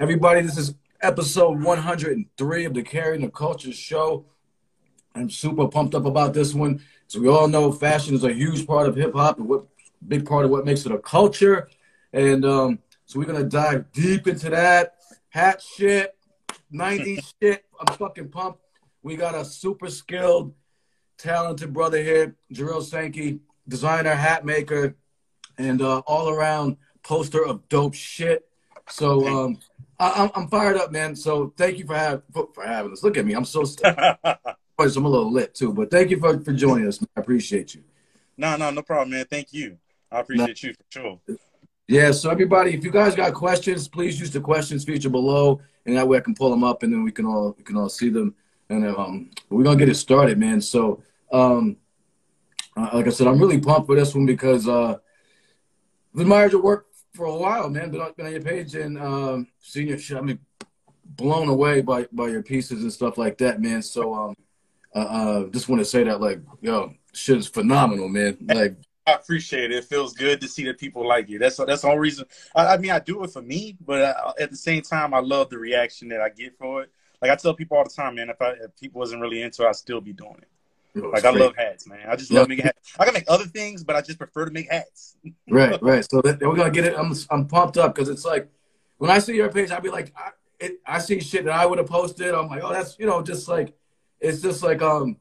Everybody, this is episode 103 of the Carrying the Culture show. I'm super pumped up about this one. So we all know fashion is a huge part of hip hop and what big part of what makes it a culture. And um, so we're gonna dive deep into that hat shit, 90s shit. I'm fucking pumped. We got a super skilled, talented brother here, Jarrell Sankey, designer, hat maker, and uh, all around poster of dope shit. So um, I, am fired up, man. So thank you for, have, for, for having us. Look at me, I'm so I'm a little lit too, but thank you for, for joining us. I appreciate you. No, no, no problem, man. Thank you. I appreciate you for sure. Yeah, so everybody, if you guys got questions, please use the questions feature below, and that way I can pull them up, and then we can all we can all see them. And um, we're gonna get it started, man. So, um, uh, like I said, I'm really pumped for this one because uh, I've admired your work for a while, man. Been on, been on your page and um, seen your shit. I mean, blown away by by your pieces and stuff like that, man. So, um, uh, uh just want to say that, like, yo, shit is phenomenal, man. Like. I appreciate it. It feels good to see that people like it. That's that's the only reason. I, I mean, I do it for me, but uh, at the same time, I love the reaction that I get for it. Like I tell people all the time, man. If I if people wasn't really into, it, I'd still be doing it. Like I love hats, man. I just love making hats. I can make other things, but I just prefer to make hats. right, right. So that, we're gonna get it. I'm I'm pumped up because it's like when I see your page, I'd be like, I, it, I see shit that I would have posted. I'm like, oh, that's you know, just like it's just like um,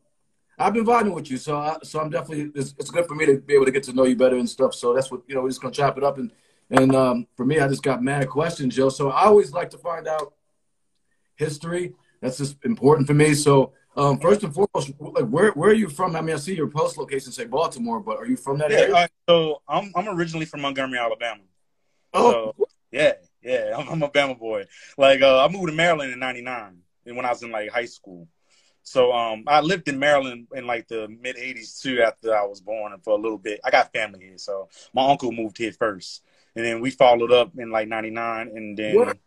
I've been vibing with you, so I, so I'm definitely it's, it's good for me to be able to get to know you better and stuff. So that's what you know. We're just gonna chop it up and and um, for me, I just got mad questions, Joe. So I always like to find out history. That's just important for me. So um, first and foremost, like where where are you from? I mean, I see your post location say Baltimore, but are you from that yeah, area? Uh, so I'm I'm originally from Montgomery, Alabama. Oh, so, yeah, yeah, I'm, I'm a Bama boy. Like uh, I moved to Maryland in '99, and when I was in like high school. So um, I lived in Maryland in like the mid '80s too. After I was born, and for a little bit, I got family here. So my uncle moved here first, and then we followed up in like '99, and then what?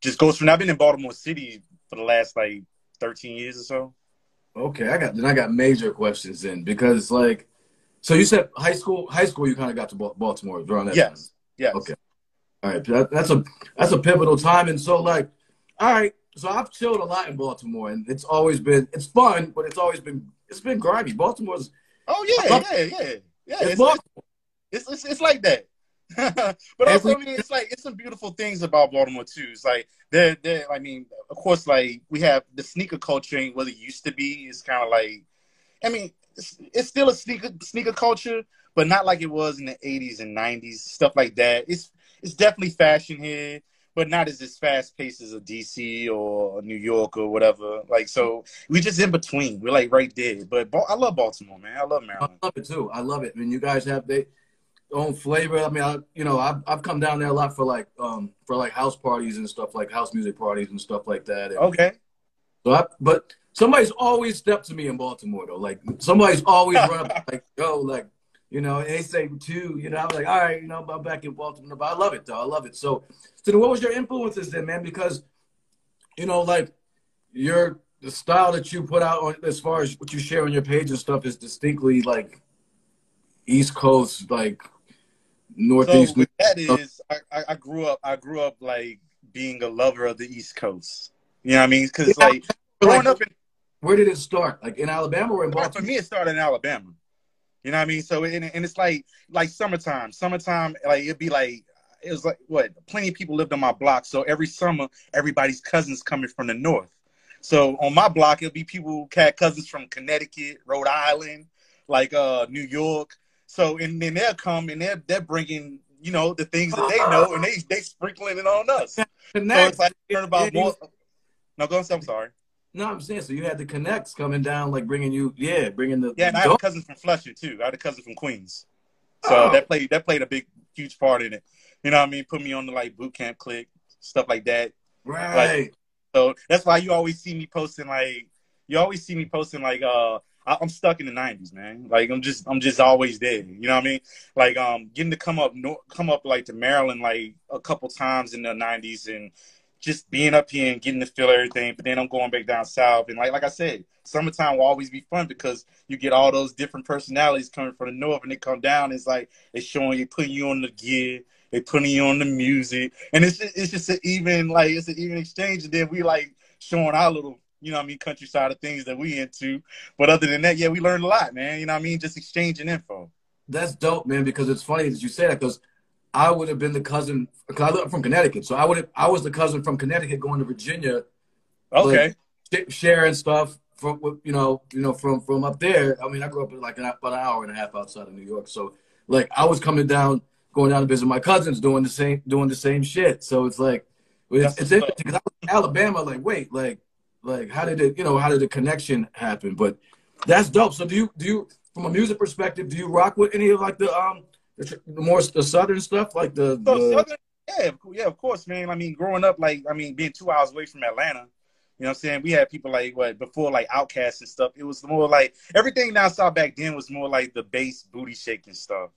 just goes from. I've been in Baltimore City for the last like 13 years or so. Okay, I got then I got major questions then because like, so you said high school, high school, you kind of got to Baltimore around that. Yes. Yes. Okay. All right. That, that's a that's a pivotal time, and so like, all right. So I've chilled a lot in Baltimore, and it's always been it's fun, but it's always been it's been grimy. Baltimore's. Oh yeah, yeah, yeah, yeah. It's, it's, it's, it's, it's like that. but also, I mean, it's like it's some beautiful things about Baltimore too. It's like they're, they're I mean, of course, like we have the sneaker culture ain't what it used to be. It's kind of like, I mean, it's, it's, still a sneaker sneaker culture, but not like it was in the '80s and '90s, stuff like that. It's it's definitely fashion here, but not as as fast paced as a DC or New York or whatever. Like, so we just in between. We're like right there. But I love Baltimore, man. I love Maryland. I love it too. I love it. I mean, you guys have they own flavor. I mean, I, you know, I've, I've come down there a lot for like um for like house parties and stuff like house music parties and stuff like that. And okay. So I, but somebody's always stepped to me in Baltimore though. Like somebody's always run up like, yo, like, you know, they say two, you know, I'm like, all right, you know, I'm back in Baltimore, but I love it though. I love it. So, so then what was your influences then, man? Because, you know, like your the style that you put out on as far as what you share on your page and stuff is distinctly like East Coast, like Northeast. So that is, I, I grew up. I grew up like being a lover of the East Coast. You know what I mean? Because yeah, like growing like, up in where did it start? Like in Alabama or in Baltimore? For me, it started in Alabama. You know what I mean? So and, and it's like like summertime. Summertime, like it'd be like it was like what? Plenty of people lived on my block. So every summer, everybody's cousins coming from the north. So on my block, it'll be people who had cousins from Connecticut, Rhode Island, like uh New York. So and then they'll come and they're they're bringing you know the things that they know and they they sprinkling it on us. so it's like learn about more. No, go on. I'm sorry. No, I'm saying so. You had the connects coming down, like bringing you, yeah, bringing the. Yeah, and I had a cousin from Flushing too. I had a cousin from Queens, so oh. that played that played a big, huge part in it. You know what I mean? Put me on the like Boot Camp Clik stuff like that. Right. Like, so that's why you always see me posting like you always see me posting like uh I, am stuck in the '90s, man. Like I'm just, I'm just always there. You know what I mean? Like um, getting to come up, come up like to Maryland like a couple times in the '90s, and just being up here and getting to feel everything. But then I'm going back down south, and like, like I said, summertime will always be fun because you get all those different personalities coming from the north, and they come down. It's like it's showing you, putting you on the gear. they putting you on the music, and it's just, it's just an even like it's an even exchange. And then we like showing our little you know I mean, countryside of things that we into. But other than that, yeah, we learned a lot, man. You know I mean? Just exchanging info. That's dope, man, because it's funny that you say that because I would have been the cousin because I'm from Connecticut. So I would have I was the cousin from Connecticut going to Virginia. Okay. Like, sharing stuff from you know, you know, from from up there. I mean, I grew up like an, about an hour and a half outside of New York. So like I was coming down, going down to visit my cousins doing the same doing the same shit. So it's like it's, it's interesting because I was in Alabama, like, wait, like like, how did it, you know, how did the connection happen? But that's dope. So do you, do you, from a music perspective, do you rock with any of like the, um, the, the more the southern stuff, like the, the... Southern, yeah, yeah, of course, man. I mean, growing up, like, I mean, being two hours away from Atlanta, you know what I'm saying? We had people like what before like Outkast and stuff. It was more like everything I saw back then was more like the bass booty shaking stuff.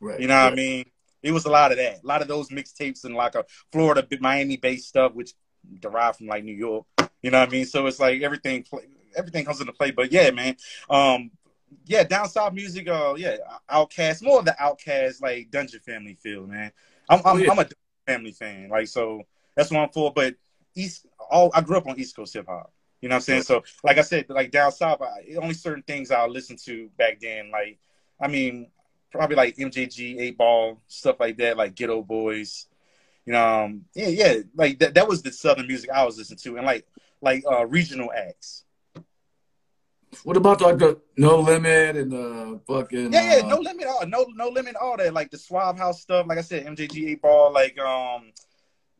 Right. You know right. what I mean? It was a lot of that. A lot of those mixtapes and like a Florida Miami based stuff, which derived from like New York. You know what I mean? So it's like everything everything comes into play. But yeah, man. Um, yeah, down south music. Uh, yeah, Outkast, more of the Outkast like Dungeon Family feel, man. I'm I'm, oh, yeah. I'm a Family fan, like so that's what I'm for. But East, all I grew up on East Coast hip hop. You know what I'm saying? So, like I said, like down south, I, only certain things I'll listen to back then. Like, I mean, probably like MJG, Eight Ball, stuff like that, like Geto Boys. You know, um, yeah, yeah, like that. That was the southern music I was listening to, and like like uh, regional acts. What about like the No Limit and the fucking yeah, yeah, uh, No Limit, all no no limit, all that like the Suave House stuff. Like I said, MJG Eight Ball, like um,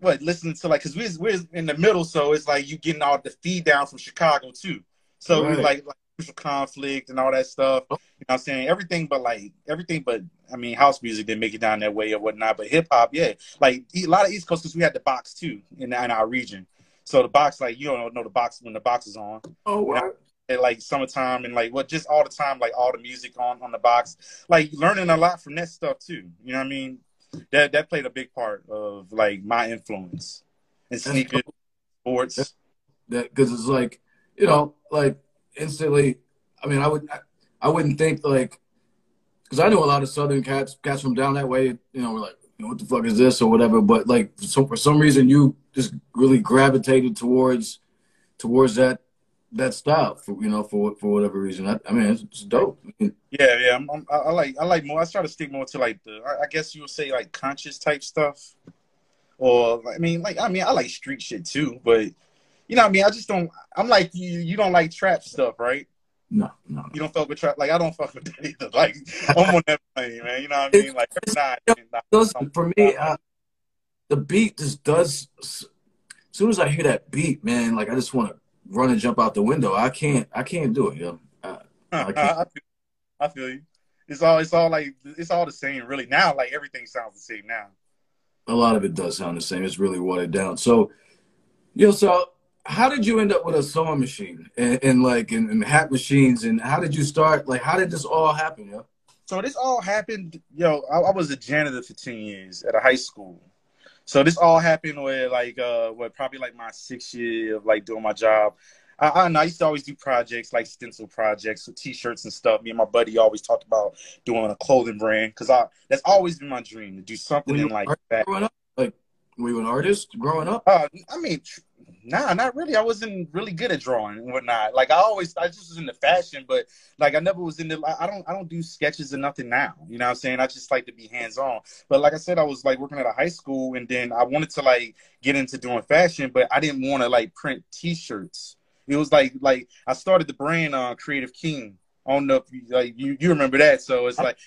what listening to like because we're we're in the middle, so it's like you getting all the feed down from Chicago too. So right. like like social conflict and all that stuff. You know what I'm saying? Everything but like everything but I mean house music didn't make it down that way or whatnot. But hip hop, yeah. Like a lot of East Coast because we had the box too in, in our region. So the box, like you don't know the box when the box is on. Oh wow. And like summertime and like what just all the time, like all the music on on the box, like learning a lot from that stuff too. You know what I mean? That that played a big part of like my influence in sneakers, sports. That because it's like you know like instantly. I mean, I would I, I wouldn't think like because I know a lot of Southern cats cats from down that way. You know, we're like know, what the fuck is this or whatever. But like, so for some reason, you just really gravitated towards towards that that style. For, you know, for for whatever reason. I, I mean, it's, it's, dope. Yeah, yeah. I'm, I'm, i like I like more. I try to stick more to like the. I, I guess you would say like conscious type stuff. Or I mean, like I mean, I like street shit too, but you know, what I mean, I just don't. I'm like you. You don't like trap stuff, right? No, no. You don't fuck with trap. Like I don't fuck with that either. Like I'm on that plane, man. You know what I mean? Like not, listen, for me, uh, the beat just does. As soon as I hear that beat, man, like I just want to run and jump out the window. I can't. I can't do it, yo. I, uh, I, uh, can't. I, feel, I feel you. It's all. It's all like. It's all the same, really. Now, like everything sounds the same now. A lot of it does sound the same. It's really watered down. So, yo, so how did you end up with a sewing machine and, and like and, and, hat machines and how did you start like how did this all happen yo so this all happened yo I, I, was a janitor for 10 years at a high school so this all happened with like uh what probably like my sixth year of like doing my job I, I, I used to always do projects like stencil projects with t-shirts and stuff. Me and my buddy always talked about doing a clothing brand because I that's always been my dream to do something in like that. Growing up, like were you an artist growing up? Uh, I mean, Nah, not really. I wasn't really good at drawing and whatnot. Like I always, I just was into fashion, but like I never was into. I don't, I don't do sketches or nothing now. You know what I'm saying? I just like to be hands on. But like I said, I was like working at a high school, and then I wanted to like get into doing fashion, but I didn't want to like print T-shirts. It was like, like I started the brand uh, Creative King. I don't know if you, like you, you remember that. So it's like.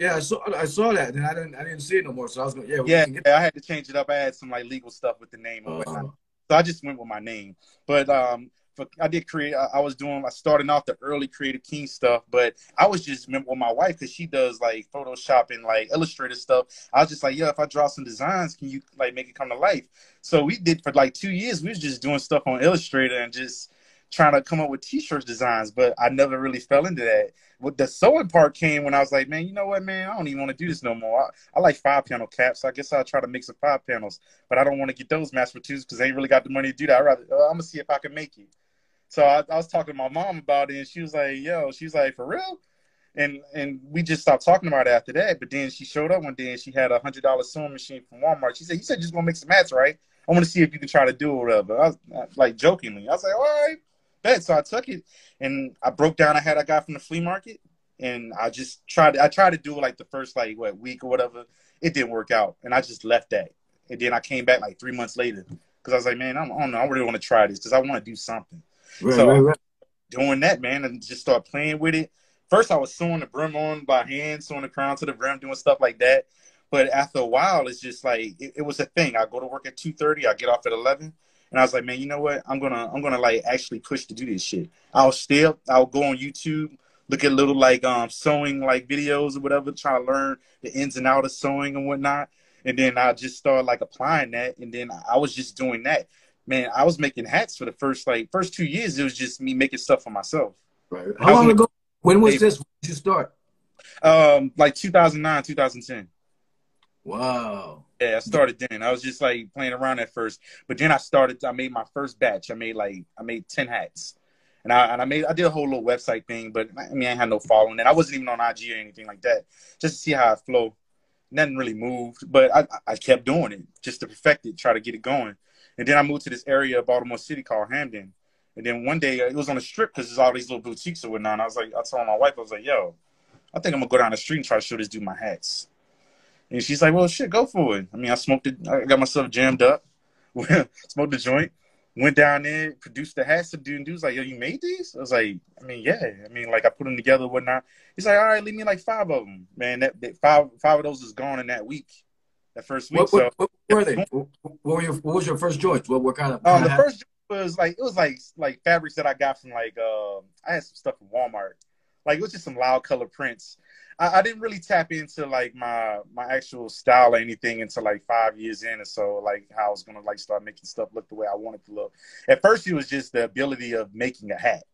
yeah, I saw I saw that, and I didn't I didn't see it no more. So I was going, yeah, yeah, yeah. I had to change it up. I had some like legal stuff with the name. Uh, so I just went with my name. But um, for, I did create. I, I, was doing. I starting off the early Creative King stuff, but I was just with my wife because she does like Photoshop and like Illustrator stuff. I was just like, yeah, if I draw some designs, can you like make it come to life? So we did for like two years. We was just doing stuff on Illustrator and just trying to come up with t-shirt designs, but I never really fell into that. What the sewing part came when I was like, man, you know what, man, I don't even want to do this no more. I, I like five panel caps. So I guess I'll try to make some five panels, but I don't want to get those mass produced because they ain't really got the money to do that. I rather uh, I'm gonna see if I can make it. So I, I, was talking to my mom about it, and she was like, "Yo," she's like, "For real?" and and we just stopped talking about it after that. But then she showed up one day and she had a hundred dollar sewing machine from Walmart. She said, "You said you're gonna make some hats, right? I want to see if you can try to do it, whatever." I was like jokingly, I was like, "All right, bet." So I took it and I broke down a hat I got from the flea market, and I just tried. I tried to do it like the first like what week or whatever. It didn't work out, and I just left that. And then I came back like three months later because I was like, "Man, I'm, I don't know. I really want to try this because I want to do something." Right, so right, right. doing that, man, and just start playing with it. First, I was sewing the brim on by hand, sewing the crown to the brim, doing stuff like that. But after a while, it's just like it, it was a thing. I go to work at two thirty, I get off at eleven, and I was like, man, you know what? I'm gonna I'm gonna like actually push to do this shit. I'll still I'll go on YouTube, look at little like um sewing like videos or whatever, try to learn the ins and outs of sewing and whatnot. And then I just started like applying that, and then I was just doing that man, I was making hats for the first like first two years. It was just me making stuff for myself. Right. How long ago? When was this? When did you start? Um, like 2009, 2010. Wow. Yeah, I started then. I was just like playing around at first, but then I started. I made my first batch. I made like I made ten hats, and I and I made I did a whole little website thing. But I mean, I had no following, and I wasn't even on IG or anything like that. Just to see how I flow. Nothing really moved, but I I kept doing it just to perfect it, try to get it going. And then I moved to this area of Baltimore City called Hampden. And then one day uh, it was on the strip because there's all these little boutiques or whatnot. And I was like, I told my wife, I was like, yo, I think I'm gonna go down the street and try to show this dude my hats. And she's like, well, shit, go for it. I mean, I smoked it. I got myself jammed up, smoked the joint, went down there, produced the hats. The dude, and dude was like, yo, you made these? I was like, I mean, yeah. I mean, like I put them together, whatnot. He's like, all right, leave me like five of them, man. That, that five five of those is gone in that week that first week. What, what, what were they? What, were your, what was your first joint? What, what kind of? Um, the first was like it was like like fabrics that I got from like uh, I had some stuff from Walmart. Like it was just some loud color prints. I, I, didn't really tap into like my my actual style or anything until like five years in or so. Like how I was gonna like start making stuff look the way I wanted to look. At first, it was just the ability of making a hat.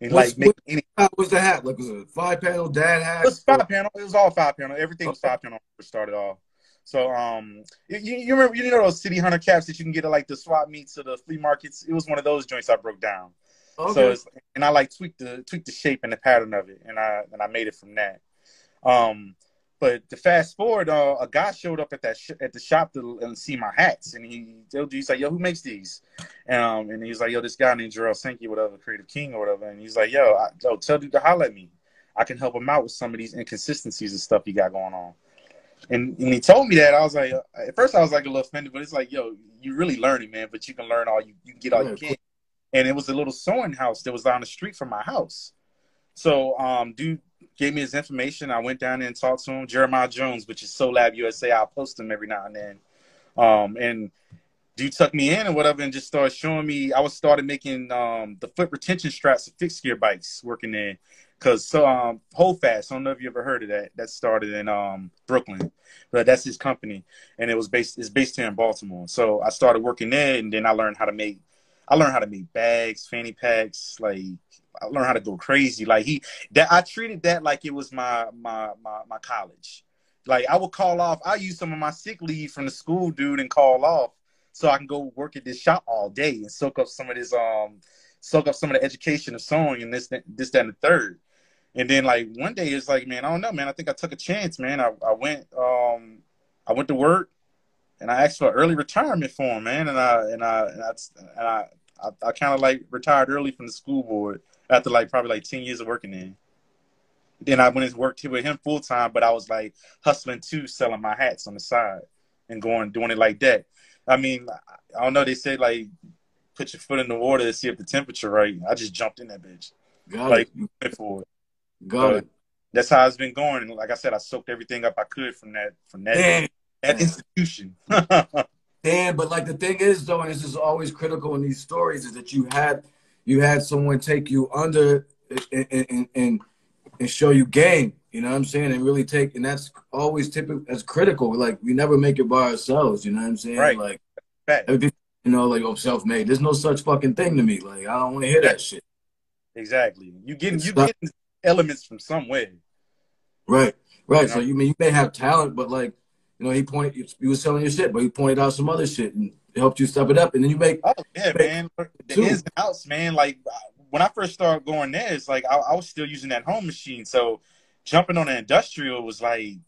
And What's, like what, any, was the hat? Like was it a five panel dad hat? It was five panel. It was all five panel. Everything was five panel. Started off. So um, you, you remember you know those city hunter caps that you can get at like the swap meets or the flea markets. It was one of those joints I broke down. Okay. So and I like tweaked the tweaked the shape and the pattern of it, and I and I made it from that. Um, but to fast forward, uh, a guy showed up at that sh- at the shop to and see my hats, and he told you he's like, "Yo, who makes these?" Um, and he's like, "Yo, this guy named Jarrell Sankey, whatever, Creative King or whatever." And he's like, "Yo, I, yo, tell dude to holler at me. I can help him out with some of these inconsistencies and stuff he got going on." And when he told me that, I was like, uh, at first I was like a little offended, but it's like, yo, you really learning, man. But you can learn all you, you can get all you can. And it was a little sewing house that was down the street from my house. So, um, dude gave me his information. I went down there and talked to him. Jeremiah Jones, which is Sew Lab USA. I'll post him every now and then. Um, and dude took me in and whatever, and just started showing me. I was started making um the foot retention straps of fixed gear bikes working there because so um Holdfast, I don't know if you ever heard of that. That started in um Brooklyn, but that's his company, and it was based it's based here in Baltimore. So I started working there, and then I learned how to make I learned how to make bags, fanny packs, like I learned how to go crazy. Like he that I treated that like it was my my my my college. Like I would call off. I use some of my sick leave from the school, dude, and call off so I can go work at this shop all day and soak up some of this um soak up some of the education of sewing and this this that and the third. And then like one day it's like, man, I don't know, man. I think I took a chance, man. I, I went um I went to work and I asked for early retirement for him, man. And I and I and I and I, I, I kind of like retired early from the school board after like probably like ten years of working there. Then I went and worked with him full time, but I was like hustling too, selling my hats on the side and going doing it like that. I mean, I don't know. They said like put your foot in the water to see if the temperature right. I just jumped in that bitch. Got like it. went for it. Got it. That's how it's been going. And like I said, I soaked everything up I could from that from that Damn. that institution. Damn, but like the thing is though, and this is always critical in these stories, is that you had you had someone take you under and and and, and show you game. You know what I'm saying? And really take, and that's always typical. That's critical. Like we never make it by ourselves. You know what I'm saying? Right. Like, you know, like oh, self-made. There's no such fucking thing to me. Like I don't want to hear that shit. Exactly. You getting you getting elements from somewhere. Right. Right. You know? So you mean you may have talent, but like you know, he pointed. You was selling your shit, but he pointed out some other shit and helped you step it up, and then you make. Oh yeah, make man. The ins and outs, man. Like uh, when I first started going there, it's like I, I was still using that home machine, so jumping on an industrial was like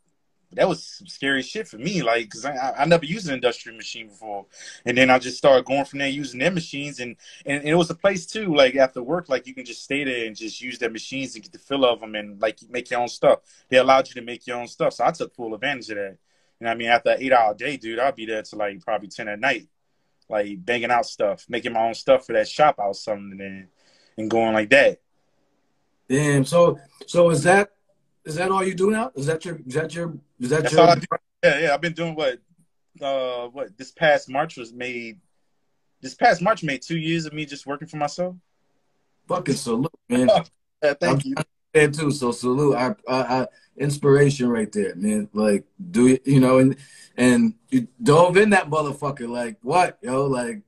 that was some scary shit for me, like because I, I never used an industrial machine before, and then I just started going from there using their machines, and, and and it was a place too, like after work, like you can just stay there and just use their machines and get the feel of them, and like make your own stuff. They allowed you to make your own stuff, so I took full advantage of that. And I mean, after an eight hour day, dude, I'll be there till like probably ten at night, like banging out stuff, making my own stuff for that shop I was something, and and going like that. Damn. So so is that is that all you do now? Is that your is that your is that That's your all I do. Yeah, yeah. I've been doing what uh what this past March was made this past March made two years of me just working for myself. fucking salute, man? Yeah, thank I'm you. There too. So salute. I, inspiration right there, man. Like do you you know and and you dove in that motherfucker like what yo like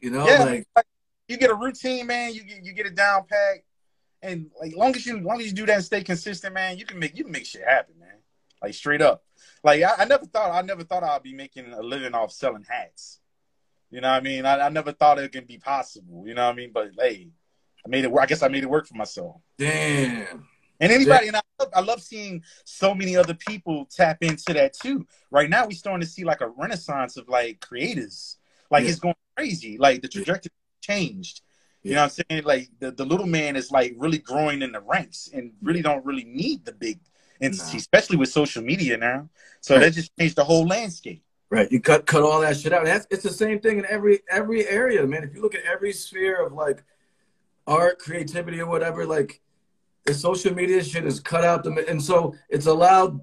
you know Yeah, like like, you get a routine, man. You get you get it down packed, and like long as you long as you do that and stay consistent, man, you can make you can make shit happen, man. Like straight up. Like I, I never thought I never thought I'd be making a living off selling hats. You know what I mean? I, I never thought it could be possible. You know what I mean? But hey, I made it. work. I guess I made it work for myself. damn. And anybody, and I love, I love seeing so many other people tap into that too. Right now, we're starting to see like a renaissance of like creators. Like Yeah. it's going crazy. Like the trajectory changed. You know what I'm saying? Like the, the little man is like really growing in the ranks and really don't really need the big entity, Nah. especially with social media now. So Right. that just changed the whole landscape. Right. You cut cut all that shit out. That's it's the same thing in every every area, man. If you look at every sphere of like art, creativity, or whatever, like the social media shit is cut out the and so it's allowed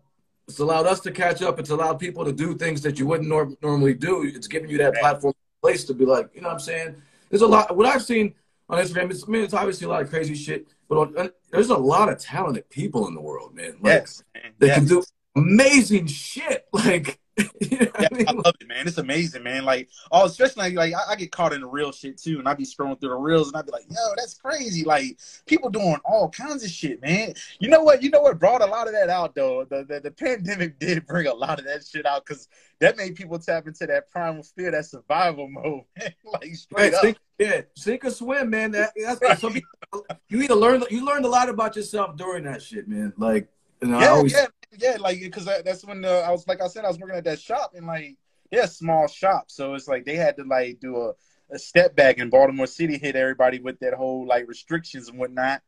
it's allowed us to catch up. It's allowed people to do things that you wouldn't nor- normally do. It's giving you that platform place to be like, you know what I'm saying? There's a lot what I've seen on Instagram, it's, I mean, it's obviously a lot of crazy shit, but on, there's a lot of talented people in the world, man. Like Yes. they Yes. can do amazing shit. Like you know Yeah, I mean? I love it, man. It's amazing, man. Like, oh, especially like, like I, I get caught in the real shit too, and I be scrolling through the reels, and I be like, yo, that's crazy. Like, people doing all kinds of shit, man. You know what? You know what brought a lot of that out though. The the, the pandemic did bring a lot of that shit out because that made people tap into that primal fear, that survival mode, man. like straight Right, up. sink, yeah, sink or swim, man. That, that's some people, you either learn you learned a lot about yourself during that shit, man. Like, you know, I yeah, always, yeah, yeah. Like, because that's when uh, I was, like I said, I was working at that shop, and like, they're small shop, so it's like they had to like do a, a step back in Baltimore City, hit everybody with that whole like restrictions and whatnot.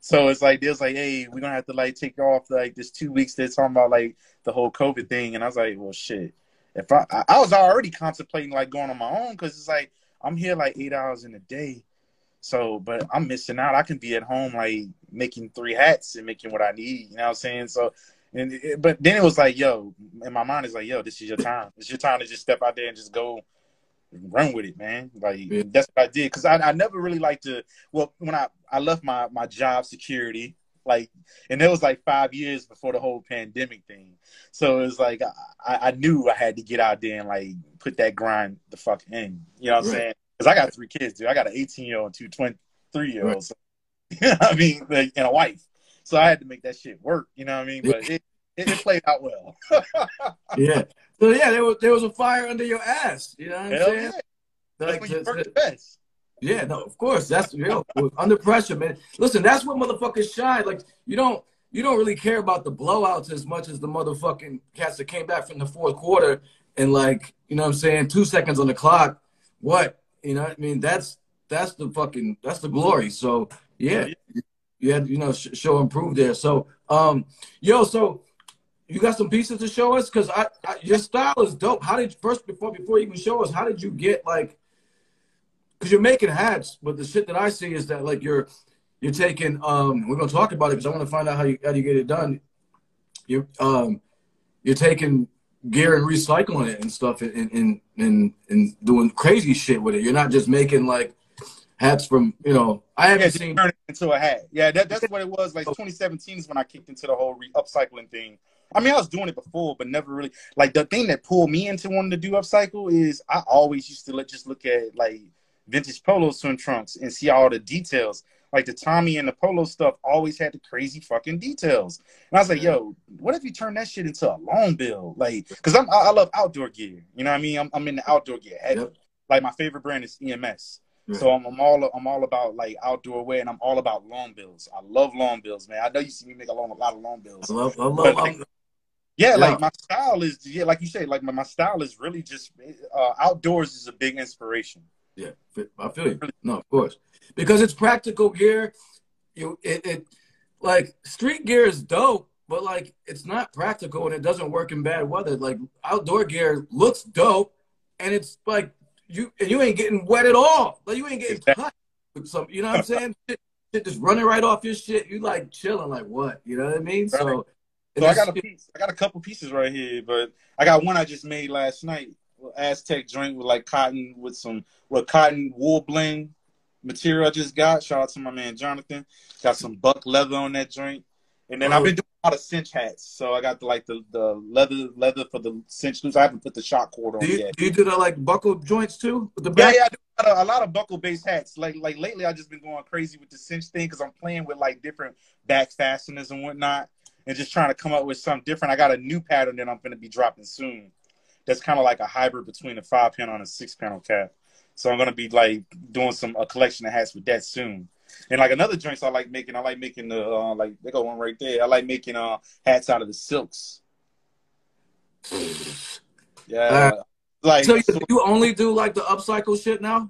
So it's like there's like, hey, we're gonna have to like take off like this two weeks. They're talking about like the whole COVID thing, and I was like, well, shit. If I, I was already contemplating like going on my own because it's like I'm here like eight hours in a day. So, but I'm missing out. I can be at home like making three hats and making what I need. You know what I'm saying? So, and it, but then it was like, yo, in my mind is like, yo, this is your time. It's your time to just step out there and just go run with it, man. Like Yeah. that's what I did because I, I never really liked to. Well, when I I left my my job security, like, and it was like five years before the whole pandemic thing. So it was like I, I knew I had to get out there and like put that grind the fuck in. You know what I'm saying? Because I got three kids, dude. I got an 18 year old and two 23 year olds. I mean, like, and a wife. So I had to make that shit work. You know what I mean? But it, it, it played out well. yeah. So yeah, there was there was a fire under your ass. You know what I'm Hell saying? yeah. That's when you to- work the best. Yeah, no, of course. That's real. Under pressure, man. Listen, that's what motherfuckers shine. Like you don't you don't really care about the blowouts as much as the motherfucking cats that came back from the fourth quarter and like, you know what I'm saying, two seconds on the clock. What? You know what I mean? That's that's the fucking that's the glory. So yeah. You had, you know, sh- show improve there. So um yo, so you got some pieces to show us? Cause I, I your style is dope. How did first before before you even show us, how did you get like because you're making hats, but the shit that I see is that like you're you're taking um we're gonna talk about it because I want to find out how you how you get it done. You um you're taking gear and recycling it and stuff and and and and doing crazy shit with it. You're not just making like hats from you know I Yeah, haven't just seen turn it into a hat. Yeah, that, that's what it was. Like 2017 is when I kicked into the whole re- upcycling thing. I mean, I was doing it before, but never really. Like the thing that pulled me into wanting to do upcycle is I always used to let, just look at like vintage polo swim trunks and see all the details. Like the Tommy and the polo stuff always had the crazy fucking details. And I was like, yo, what if you turn that shit into a long bill? Like, cause I'm I, I love outdoor gear. You know what I mean? I'm, I'm in the outdoor gear heavy. Yep. Like my favorite brand is EMS. So I'm, I'm, all I'm all about like outdoor wear, and I'm all about long bills. I love long bills, man. I know you see me make a, long, a lot of long bills. I love, I love, like, yeah, yeah, like my style is yeah, like you say, like my, my style is really just uh, outdoors is a big inspiration. Yeah, I feel you. No, of course, because it's practical gear. You it, it like street gear is dope, but like it's not practical and it doesn't work in bad weather. Like outdoor gear looks dope, and it's like you and you ain't getting wet at all. Like you ain't getting cut with some. You know what I'm saying? shit, shit just running right off your shit. You like chilling, like what? You know what I mean? So. So I got a piece. I got a couple pieces right here, but I got one I just made last night. Aztec joint with like cotton with some what cotton wool blend material I just got. Shout out to my man Jonathan. Got some buck leather on that joint. And then oh. I've been doing a lot of cinch hats. So I got the like the, the leather leather for the cinch loops. I haven't put the shock cord on do you, yet. Do you do the like buckle joints too? With the back? Yeah, yeah, I do a lot, of, a lot of buckle based hats. Like like lately I've just been going crazy with the cinch thing because I'm playing with like different back fasteners and whatnot and just trying to come up with something different. I got a new pattern that I'm gonna be dropping soon. That's kind of like a hybrid between a five panel and a six panel cap. So I'm gonna be like doing some a collection of hats with that soon. And like another joints I like making, I like making the uh, like they got one right there. I like making uh hats out of the silks. Yeah. Uh, like so you only do like the upcycle shit now?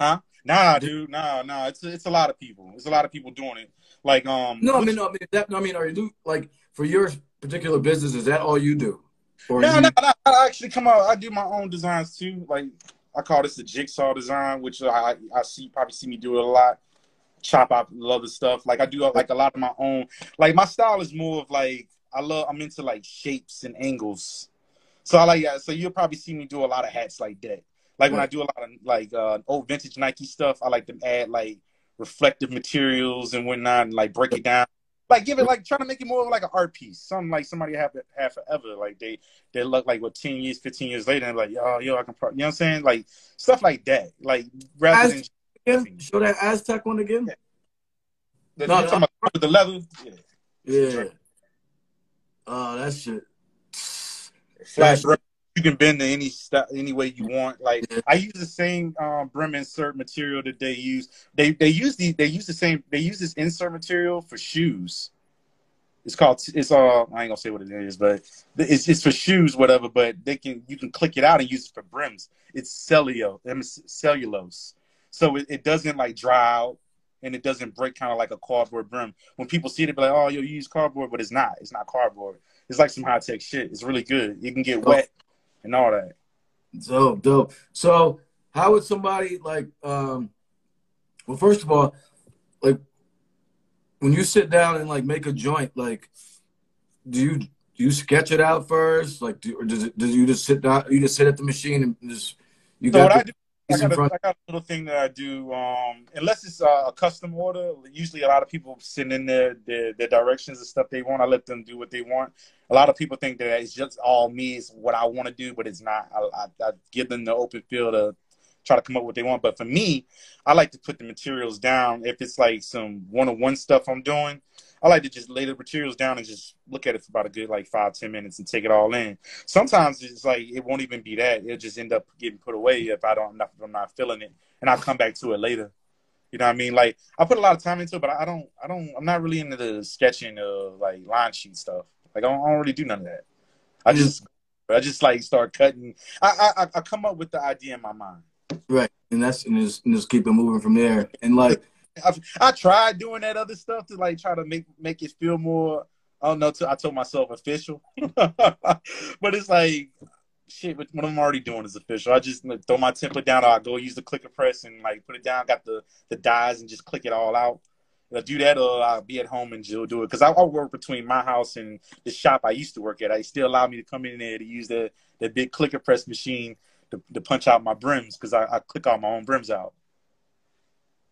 Huh? Nah, dude, nah, nah. It's it's a lot of people. It's a lot of people doing it. Like um No, I mean no, I mean that I mean are you do like for your particular business, is that all you do? Or no, you... no, no, I actually come out I do my own designs too. Like I call this the jigsaw design, which I I see probably see me do it a lot chop out other stuff. Like I do like a lot of my own. Like my style is more of like I love. I'm into like shapes and angles. So I like yeah. So you'll probably see me do a lot of hats like that. Like when I do a lot of like uh, old vintage Nike stuff, I like to add like reflective materials and whatnot, and like break it down. Like give it like trying to make it more of like an art piece, something like somebody have have forever. Like they they look like what ten years, fifteen years later, and like yo yo I can, pro-, you know what I'm saying? Like stuff like that. Like rather As- than again? Show that Aztec one again. Yeah. The, no, no. About the leather. Yeah. Yeah. Oh, that shit. Flash you can bend to any st- any way you want. Like yeah. I use the same um, brim insert material that they use. They they use the they use the same they use this insert material for shoes. It's called it's all I ain't gonna say what it is, but it's it's for shoes, whatever. But they can you can click it out and use it for brims. It's cellulose, cellulose so it, it doesn't like dry out and it doesn't break kind of like a cardboard brim. When people see it, be like, "Oh, yo, you use cardboard," but it's not. It's not cardboard. It's like some high tech shit. It's really good. You can get wet and all that. Dope, dope. So, how would somebody like? um Well, first of all, like when you sit down and like make a joint, like do you do you sketch it out first, like, do, or does it? Do you just sit down? You just sit at the machine and just you so got. I got, a, I got, a little thing that I do. Um, unless it's uh, a custom order, usually a lot of people send in their, their, their directions and stuff they want. I let them do what they want. A lot of people think that it's just all me, it's what I want to do, but it's not. I, I, I give them the open field to try to come up with what they want. But for me, I like to put the materials down. If it's like some one on one stuff I'm doing, I like to just lay the materials down and just look at it for about a good like five ten minutes and take it all in. Sometimes it's like it won't even be that; it'll just end up getting put away if I don't if I'm not feeling it, and I'll come back to it later. You know what I mean? Like I put a lot of time into it, but I don't, I don't, I'm not really into the sketching of like line sheet stuff. Like I don't, I don't really do none of that. I just, I just like start cutting. I, I, I come up with the idea in my mind. Right, and that's and just, and just keep it moving from there. And like I, I tried doing that other stuff to like try to make make it feel more. I don't know. I told myself official, but it's like shit. What I'm already doing is official. I just throw my template down. I go use the clicker press and like put it down. Got the the dies and just click it all out. I do that, or I'll be at home and just do it because I, I, work between my house and the shop I used to work at. I still allow me to come in there to use the the big clicker press machine to, to punch out my brims because I, I click all my own brims out.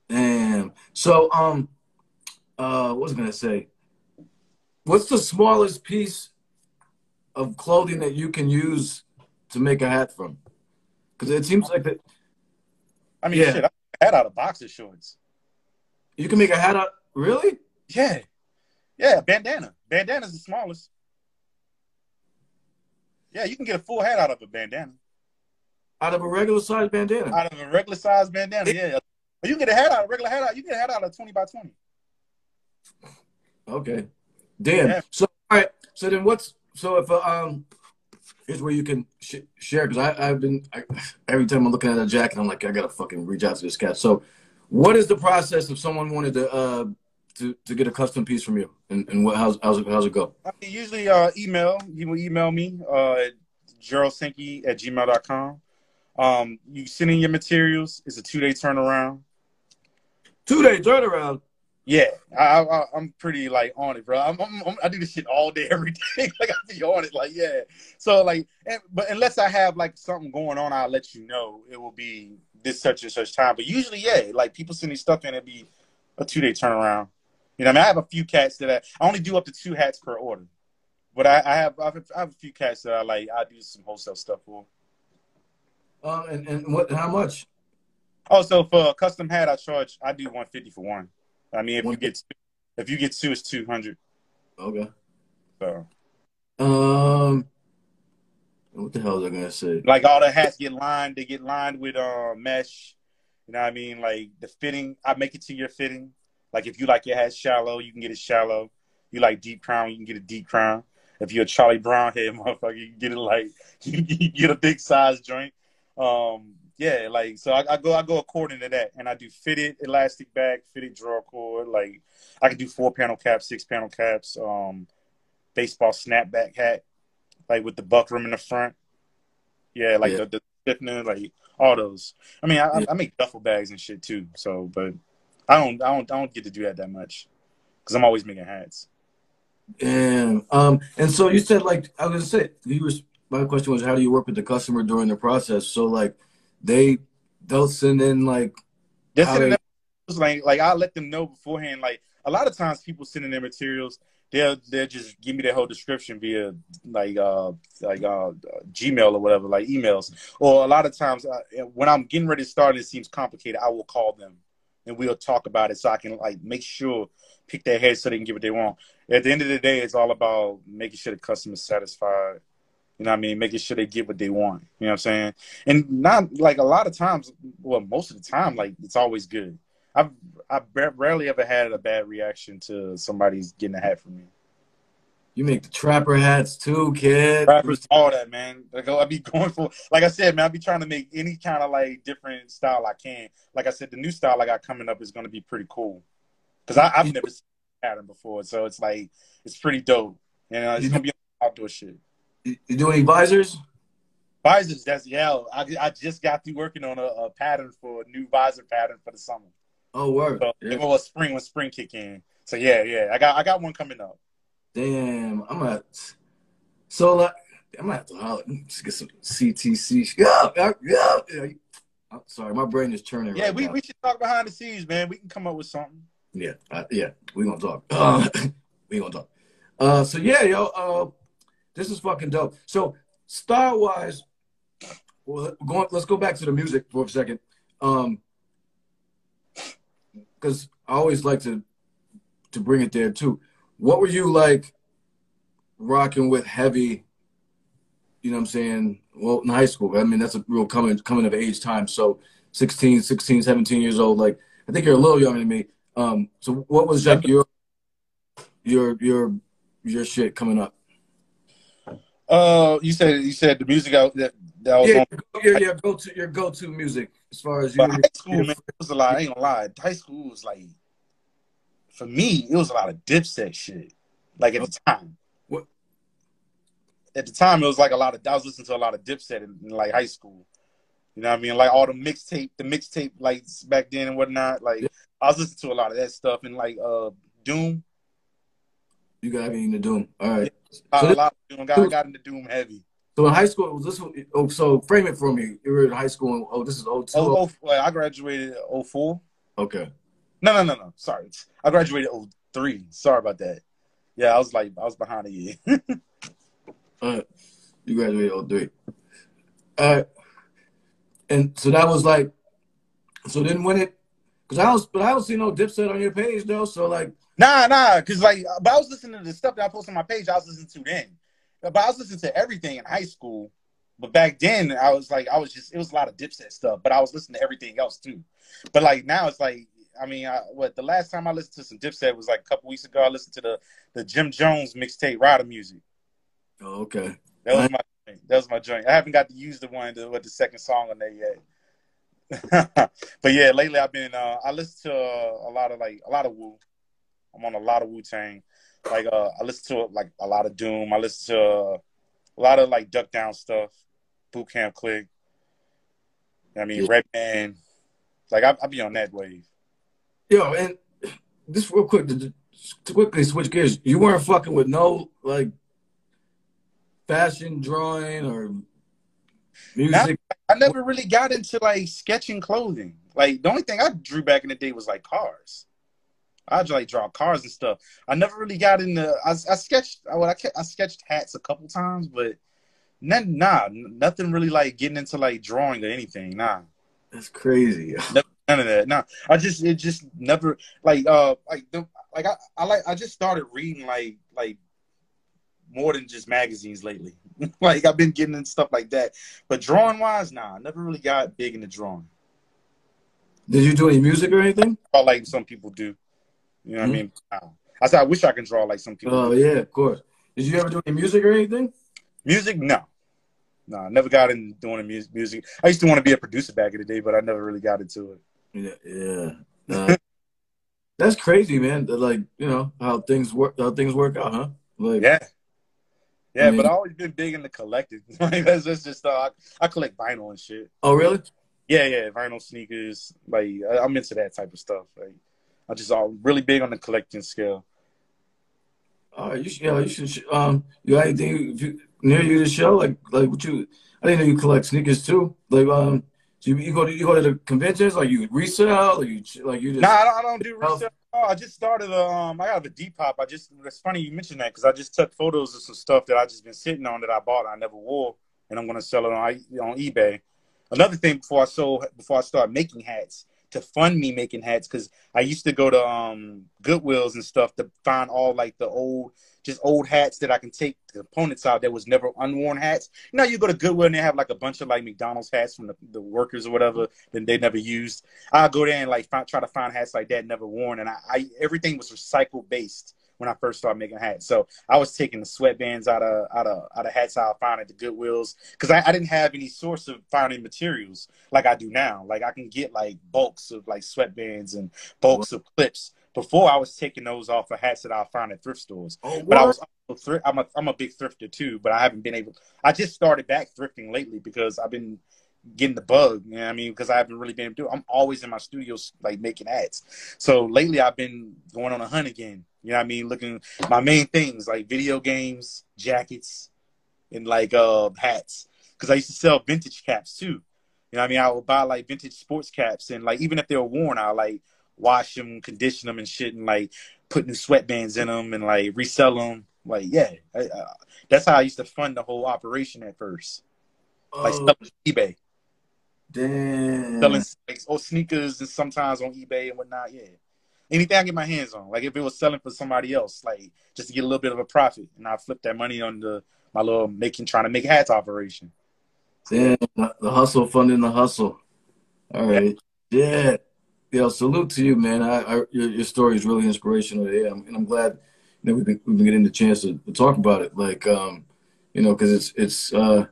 Damn. So, um, uh, what was I gonna say? What's the smallest piece of clothing that you can use to make a hat from? Because it seems like that. I mean, yeah. shit, I hat out of boxer shorts. You can make a hat out. Really? Yeah. Yeah, bandana. Bandana's the smallest. Yeah, you can get a full hat out of a bandana. Out of a regular size bandana. Out of a regular size bandana, yeah. But you get a hat out, a regular hat out. You get a hat out of twenty by twenty. Okay. Damn. Yeah. So all right. So then what's so if uh, um here's where you can sh- share because I I've been I, every time I'm looking at a jacket I'm like I gotta fucking reach out to this cat. So what is the process if someone wanted to uh to, to get a custom piece from you and, and what how's how's it, how's it go? I mean, usually uh email you will email me uh at geraldsinky at gmail.com. Um you send in your materials, it's a two day turnaround. Two day turnaround. Yeah, I, I, am pretty like on it, bro. I'm, I'm, i do this shit all day, every day. like I be on it, like yeah. So like, and, but unless I have like something going on, I'll let you know. It will be this such and such time. But usually, yeah, like people send me stuff in, it'd be a two day turnaround. You know, I mean, I have a few cats that I, I only do up to two hats per order, but I, I have I have a few cats that I like. I do some wholesale stuff for. Uh, and and what? How much? Oh, so for a custom hat, I charge. I do one fifty for one. I mean, if you get two, if you get two, it's two hundred. Okay. So. Um. What the hell was I gonna say? Like all the hats get lined. They get lined with uh, mesh. You know what I mean? Like the fitting, I make it to your fitting. Like if you like your hat shallow, you can get it shallow. You like deep crown, you can get a deep crown. If you're a Charlie Brown head motherfucker, you can get it like you get a big size joint. Um, yeah, like so I, I, go I go according to that, and I do fitted elastic back, fitted draw cord. Like I can do four panel caps, six panel caps, um, baseball snapback hat, like with the buckram in the front. Yeah, like yeah. the, stiffener, like all those. I mean, I, yeah. I, make duffel bags and shit too. So, but I don't I don't I don't get to do that that much because I'm always making hats. And um, and so you said like I was gonna say you was my question was how do you work with the customer during the process? So like they they'll send in like they, like like I let them know beforehand. Like a lot of times people send in their materials, they'll they'll just give me their whole description via like uh like uh Gmail or whatever, like emails. Or a lot of times uh, when I'm getting ready to start and it seems complicated, I will call them and we'll talk about it so I can like make sure pick their head so they can get what they want. At the end of the day, it's all about making sure the customer's satisfied you know what I mean? Making sure they get what they want. You know what I'm saying? And not like a lot of times, well, most of the time, like it's always good. I've I rarely ever had a bad reaction to somebody's getting a hat from me. You make the trapper hats too, kid. Trappers, all that, man. Like I be going for, like I said, man. I be trying to make any kind of like different style I can. Like I said, the new style I got coming up is going to be pretty cool because I've never seen pattern before, so it's like it's pretty dope. Uh, you know, it's gonna be outdoor shit. You do any visors? Visors, that's yeah. I, I just got through working on a, a, pattern for a new visor pattern for the summer. Oh, word. So, yeah. Well, spring when spring kick in. So yeah, yeah. I got I got one coming up. Damn, I'm gonna. So like, I'm gonna have to holler. Just get some CTC. Yeah, yeah, yeah. I'm sorry, my brain is turning. Yeah, right we, now. we should talk behind the scenes, man. We can come up with something. Yeah, uh, yeah, we gonna talk. Uh, we gonna talk. Uh, so yeah, yo, uh, this is fucking dope. So style wise, well, going, let's go back to the music for a second. Um, because I always like to to bring it there too. What were you like rocking with heavy? You know what I'm saying? Well, in high school, I mean that's a real coming coming of age time. So 16, 16, 17 years old. Like I think you're a little younger than me. Um, so what was like your your your your shit coming up? Uh, you said you said the music out that, that was yeah, on. Yeah, yeah, go to your go to music as far as you. high school, man, it was a lot. I ain't gonna lie. High school was like, for me, it was a lot of Dipset shit. Like at the time. What? At the time, it was like a lot of. I was listening to a lot of Dipset in, in like high school. You know what I mean? Like all the mixtape, the mixtape lights back then and whatnot. Like yeah. I was listening to a lot of that stuff and like uh Doom. You got me into Doom. All right. Yeah, so a lot of Doom. Got, got into Doom heavy. So in high school, was this? Oh, so frame it for me. You were in high school. And, oh, this is 02. Oh, oh, I graduated 04. Okay. No, no, no, no. Sorry, I graduated 03. Sorry about that. Yeah, I was like, I was behind a year. uh, you graduated 03. Uh, and so that was like, so then when it, because I was, but I don't see no Dipset on your page though. So like, Nah, nah, because like, but I was listening to the stuff that I posted on my page. I was listening to then, but I was listening to everything in high school. but back then I was like I was just it was a lot of Dipset stuff, but I was listening to everything else too. But like now it's like I mean, I, what the last time I listened to some Dipset was like a couple weeks ago. I listened to the the Jim Jones mixtape Rider Music. Oh, okay. That was my that was my joint. I haven't got to use the one with the second song on there yet. but yeah, lately I've been uh, I listen to uh, a lot of like a lot of Wu. I'm on a lot of Wu Tang. Like uh, I listen to like a lot of Doom. I listen to uh, a lot of like Duck Down stuff, Boot Camp Clik. I mean, yeah. Redman. Like I, I be on that wave. Yo, and just real quick to, to quickly switch gears. You weren't fucking with no like fashion drawing or music. I, I never really got into like sketching clothing. Like the only thing I drew back in the day was like cars. I just like draw cars and stuff. I never really got into. I, I sketched. I, I, I sketched hats a couple times, but none, nah, nothing really like getting into like drawing or anything. Nah, that's crazy. Never, none of that. Nah, I just it just never like uh like the, like I, I like I just started reading like like more than just magazines lately. like I've been getting into stuff like that, but drawing wise, nah, I never really got big into drawing. Did you do any music or anything? Oh, like some people do. You know what mm-hmm. I mean? I said I wish I could draw like some people. Oh yeah, of course. Did you ever do any music or anything? Music, no. No, I never got into doing music. Music. I used to want to be a producer back in the day, but I never really got into it. Yeah, yeah. that's crazy, man. Like you know how things work. How things work out, huh? Like yeah, yeah. I mean, but I always been big into collecting. like that's, that's just uh, I, I collect vinyl and shit. Oh really? Yeah, yeah. Vinyl sneakers. Like I'm into that type of stuff. Like I just all really big on the collecting scale. Oh, you should, yeah, you should. Um, you got anything near you to show? Like, like what you? I didn't know you collect sneakers too. Like, um, so you, you go to you go to the conventions, like you resell, or you like you just. Nah, I don't, I don't do resale. Oh, I just started. Um, I got a Depop. I just. It's funny you mentioned that because I just took photos of some stuff that I just been sitting on that I bought and I never wore, and I'm gonna sell it on on eBay. Another thing before I sold before I started making hats to fund me making hats because I used to go to um, Goodwills and stuff to find all like the old, just old hats that I can take the components out that was never unworn hats. You you go to Goodwill and they have like a bunch of like McDonald's hats from the, the workers or whatever that they never used. I go there and like find, try to find hats like that never worn, and I, I everything was recycle based when I first started making hats. So I was taking the sweatbands out of out of out of hats I found at the Goodwills because I, I didn't have any source of finding materials like I do now. Like I can get like bulks of like sweatbands and bulks of clips. Before I was taking those off of hats that I found at thrift stores, oh, but I was also I'm a I'm a big thrifter too, but I haven't been able. I just started back thrifting lately because I've been getting the bug. You know what I mean? Because I haven't really been able to I'm always in my studios like making ads. So lately I've been going on a hunt again you know what I mean? Looking my main things like video games, jackets, and like uh hats. Cause I used to sell vintage caps too. You know what I mean? I would buy like vintage sports caps and like even if they were worn, I like wash them, condition them and shit and like put new sweatbands in them and like resell them. Like yeah, I, uh, that's how I used to fund the whole operation at first. Like stuff on eBay. Damn. Selling like, or sneakers and sometimes on eBay and whatnot. Yeah anything I get my hands on. Like if it was selling for somebody else, like just to get a little bit of a profit, and I flip that money on the my little making trying to make hats operation. Yeah, the hustle funding the hustle. All right, yeah, yeah. Salute to you, man. I, I your, your, story is really inspirational. Yeah, and I'm glad you know we've been we've been getting the chance to, to talk about it. Like, um, you know, because it's it's uh,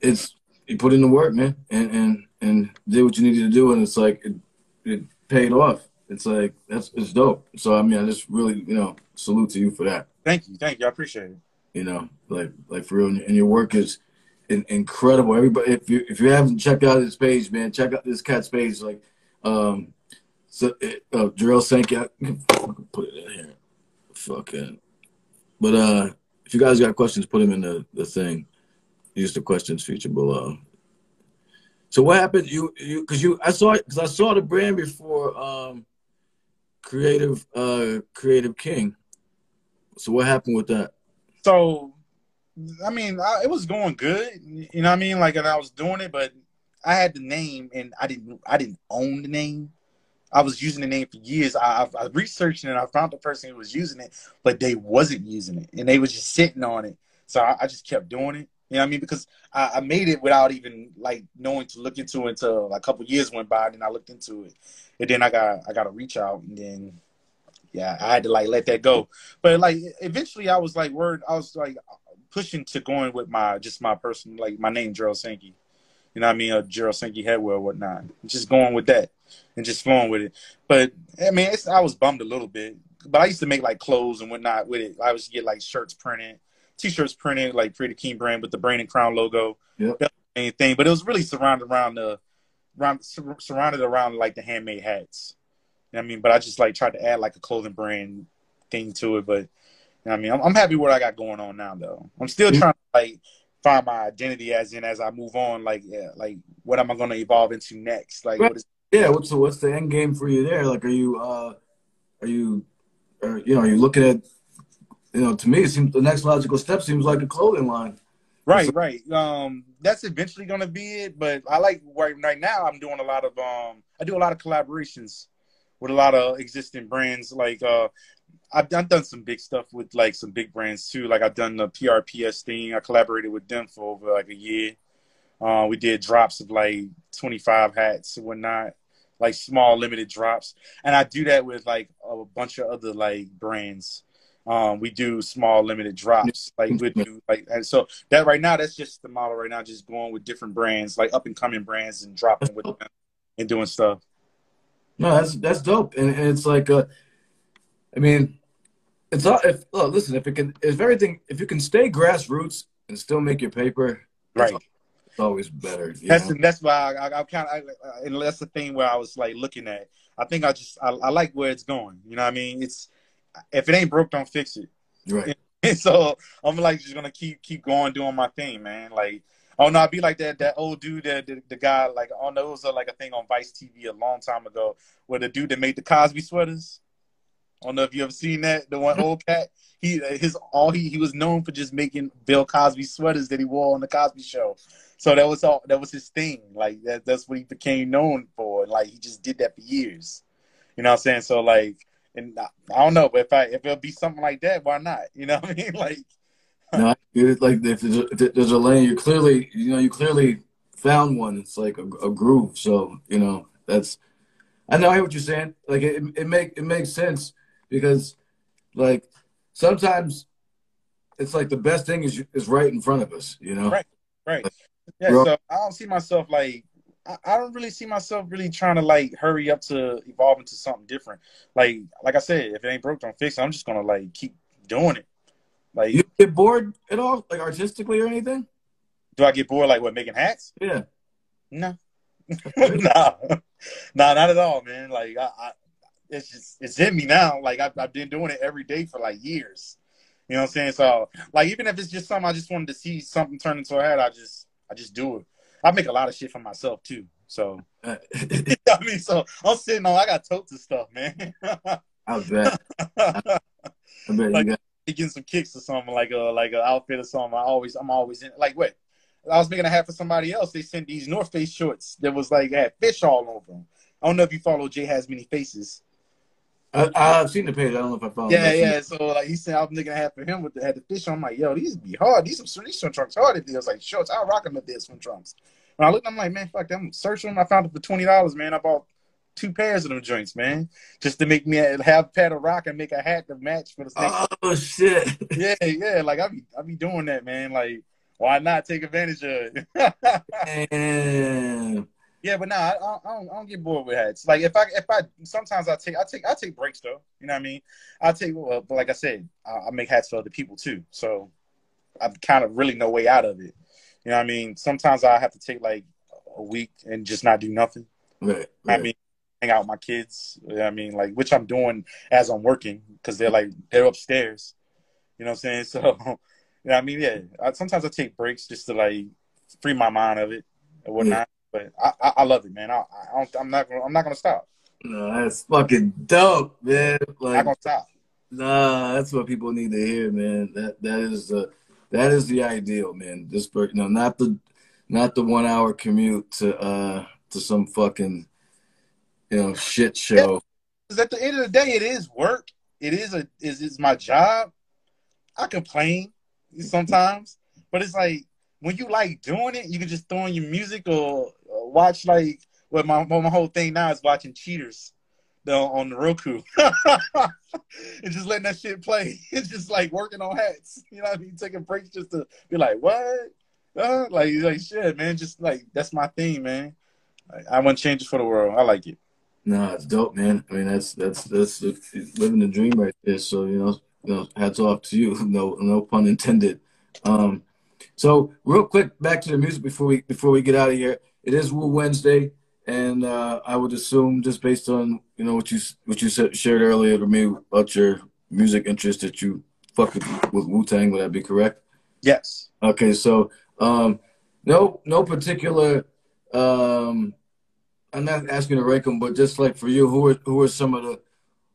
it's you put in the work, man, and and and did what you needed to do, and it's like it, it paid off it's like that's it's dope. So I mean, I just really you know salute to you for that. Thank you, thank you. I appreciate it. You know, like like for real, and your work is in, incredible. Everybody, if you if you haven't checked out his page, man, check out this cat's page. Like, um, so uh, Jarrell Sankey, I put it in here. Fucking, but uh, if you guys got questions, put them in the the thing. Use the questions feature below. So what happened? You you because you I saw because I saw the brand before. Um, creative uh creative king. So what happened with that? So i mean I, it was going good you know what i mean? Like and i was doing it but i had the name and i didn't i didn't own the name. I was using the name for years. I, I researched it and i found the person who was using it but they wasn't using it and they was just sitting on it. So I, I just kept doing it You know what I mean? Because I, I, made it without even like knowing to look into it until a couple years went by, and then I looked into it, and then I got I got to reach out, and then yeah, I had to like let that go. But like eventually, I was like word, I was like pushing to going with my just my person like my name Gerald Sankey. You know what I mean? A Gerald Sankey headwear or whatnot. Just going with that and just flowing with it. But I mean, I was bummed a little bit. But I used to make like clothes and whatnot with it. I used to get like shirts printed t-shirts printed like Pretty King brand with the Brain and Crown logo. Yep. Anything, but it was really surrounded around the around surrounded around like the handmade hats. You know I mean, but I just like tried to add like a clothing brand thing to it. But you know I mean, I'm, I'm happy what I got going on now though. I'm still mm-hmm. trying to like find my identity as in as I move on. Like yeah, like what am I going to evolve into next? Like what is yeah, what's the what's the end game for you there? Like, are you uh, are you, are, you know, are you looking at you know, to me, it seems the next logical step seems like a clothing line. Right, right. Um, that's eventually going to be it. But I like right right now. I'm doing a lot of um, I do a lot of collaborations with a lot of existing brands. Like uh, I've, I've done some big stuff with like some big brands too. Like I've done the PRPS thing. I collaborated with them for over like a year. Uh, we did drops of like 25 hats and whatnot, like small limited drops. And I do that with like a bunch of other like brands. Um, we do small limited drops, like we do like, and so that right now that's just the model right now, just going with different brands, like up and coming brands, and dropping with them and doing stuff. No, that's that's dope, and, and it's like, uh, I mean, it's all if oh, listen, if it can, if everything, if you can stay grassroots and still make your paper, right. It's always better. That's know? that's why I, I, I kind of, and that's the thing where I was like looking at. I think I just I, I like where it's going. You know, what I mean, it's if it ain't broke, don't fix it. Right. And so I'm like just gonna keep keep going doing my thing, man. Like oh no, I'd be like that that old dude that the, the, guy like oh no, it was a, like a thing on Vice TV a long time ago where the dude that made the Cosby sweaters. I don't know if you ever seen that. The one old cat. He his all he he was known for just making Bill Cosby sweaters that he wore on the Cosby Show. So that was all that was his thing. Like that that's what he became known for. Like he just did that for years. You know what I'm saying? So like and I, I don't know, but if I if it'll be something like that, why not? You know what I mean? Like, no, it's like if there's, a, if there's a lane, you clearly you know you clearly found one. It's like a, a groove. So you know that's I know I hear what you're saying. Like it it make it makes sense because like sometimes it's like the best thing is is right in front of us. You know, right, right. Yeah. So I don't see myself like I, I don't really see myself really trying to like hurry up to evolve into something different. Like like I said, if it ain't broke, don't fix it. I'm just gonna like keep doing it. Like you get bored at all, like artistically or anything? Do I get bored like what making hats? Yeah. No. nah. nah, not at all, man. Like I, I, it's just it's in me now. Like I've, I've been doing it every day for like years. You know what I'm saying? So like even if it's just something I just wanted to see something turn into a hat, I just I just do it. I make a lot of shit for myself too. So I mean, so I'm sitting on. I got totes of stuff, man. I bet. I bet like, you got getting some kicks or something like a like an outfit or something. I always I'm always in like what I was making a hat for somebody else. They sent these North Face shorts that was like had fish all over them. I don't know if you follow Jay has many faces. I, have seen the page. I don't know if I follow. Yeah, yeah. So like he said, I was making a hat for him with the had the fish. On. I'm like, yo, these be hard. These some these swim trunks hard. If they was like shorts, I'll rock them if they're swim trunks. When I looked, I'm like, man, fuck, I'm searching them. I found it for twenty dollars, man. I bought two pairs of them joints, man, just to make me have a pad of rock and make a hat to match for the snake. Oh shit! Yeah, yeah. Like I be, I be doing that, man. Like, why not take advantage of it? Yeah, but nah, I, I, don't, I don't get bored with hats. Like if I, if I, sometimes I take, I take, I take breaks though. You know what I mean? I take, well, but like I said, I, I make hats for other people too. So I'm kind of really no way out of it. You know what I mean? Sometimes I have to take like a week and just not do nothing. Right. right. I mean, hang out with my kids. You know what I mean, like which I'm doing as I'm working because they're like they're upstairs. You know what I'm saying? So, you know, I mean, yeah. I, sometimes I take breaks just to like free my mind of it and whatnot. Yeah. But I, I, I, love it, man. I, I am not, I'm not gonna stop. No, that's fucking dope, man. Like, not gonna stop. Nah, that's what people need to hear, man. That that is the that is the ideal, man. This, you know, not the not the one hour commute to uh to some fucking you know shit show. Because at the end of the day, it is work. It is a is is my job. I complain sometimes, but it's like when you like doing it, you can just throw in your music or watch like well my my whole thing now is watching cheaters the, on the Roku and just letting that shit play. It's just like working on hats. You know what I mean? Taking breaks just to be like, what? Uh, like like shit, man. Just like that's my thing, man. I, I want changes for the world. I like it. No, it's dope, man. I mean, that's that's that's living the dream right there. So you know, you know, hats off to you. No, no pun intended. Um, so real quick, back to the music before we before we get out of here. It is Wu Wednesday, and uh, I would assume just based on you know what you what you said, shared earlier to me about your music interest that you fuck with, with Wu Tang. Would that be correct? Yes. Okay, so um, no no particular. Um, I'm not asking to rank them, but just like for you, who are who are some of the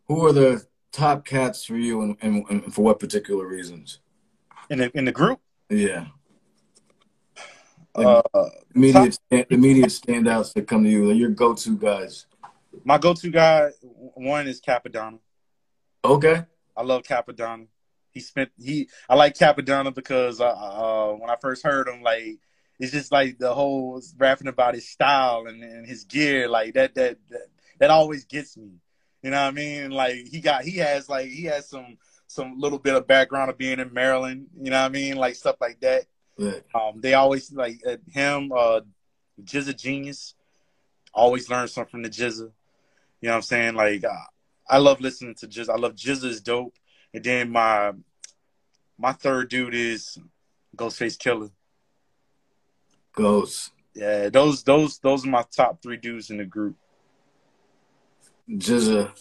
who are the top cats for you, and, and, and for what particular reasons? In the in the group? Yeah. Like uh, immediate, top- immediate standouts that come to you, your go-to guys. My go-to guy, one is Cappadonna. Okay. I love Cappadonna. He spent he. I like Cappadonna because uh, uh, when I first heard him, like it's just like the whole rapping about his style and, and his gear, like that, that that that always gets me. You know what I mean? Like he got he has like he has some some little bit of background of being in Maryland. You know what I mean? Like stuff like that. Right. Um, they always like uh, him, uh, GZA Genius. Always learn something from the GZA. You know what I'm saying? Like uh, I love listening to GZA. I love is dope. And then my my third dude is Ghostface Killah. Ghost. Yeah, those those those are my top three dudes in the group. GZA,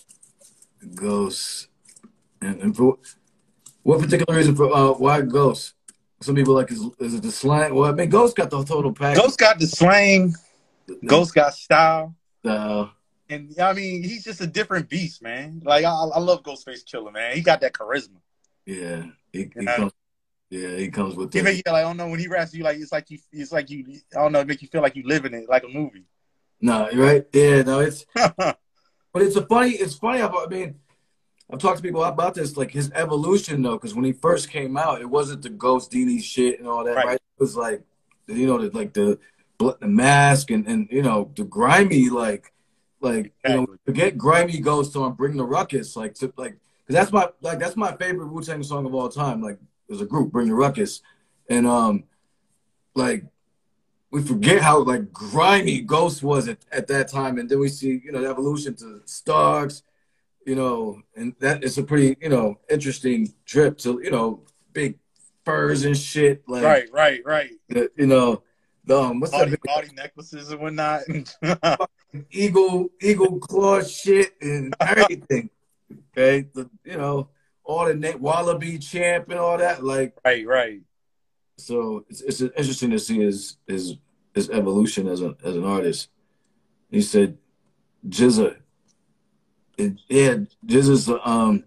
Ghost, and, and for what particular reason for uh, why Ghost? Some people like is, is it the slang? Well, I mean, Ghost got the total package. Ghost got the slang. The, Ghost got style. Style. And I mean, he's just a different beast, man. Like I, I love Ghostface Killah, man. He got that charisma. Yeah, he, he comes, yeah, he comes with. He make you like, I don't know when he raps you like it's like you, it's like you, I don't know, it make you feel like you live in it, like a movie. No, right? Yeah, no, it's. but it's a funny. It's funny. I mean, I've talked to people about this, like his evolution though, because when he first came out, it wasn't the Ghostdini shit and all that, right? right? It was like, you know, the, like the the mask and and you know the grimy like like you know forget grimy Ghost on Bring the Ruckus like to like because that's my like that's my favorite Wu Tang song of all time. Like as a group, Bring the Ruckus, and um like we forget how like grimy Ghost was at, at that time, and then we see you know the evolution to Starks you know, and that is a pretty, you know, interesting trip to, you know, big furs and shit. Like, right, right, right. The, you know, the um, what's body, that? Body necklaces and whatnot. eagle, eagle claw shit and everything. okay, the you know all the na- Wallabee Champ and all that. Like, right, right. So it's it's interesting to see his his his evolution as a as an artist. He said, "GZA, yeah, this is um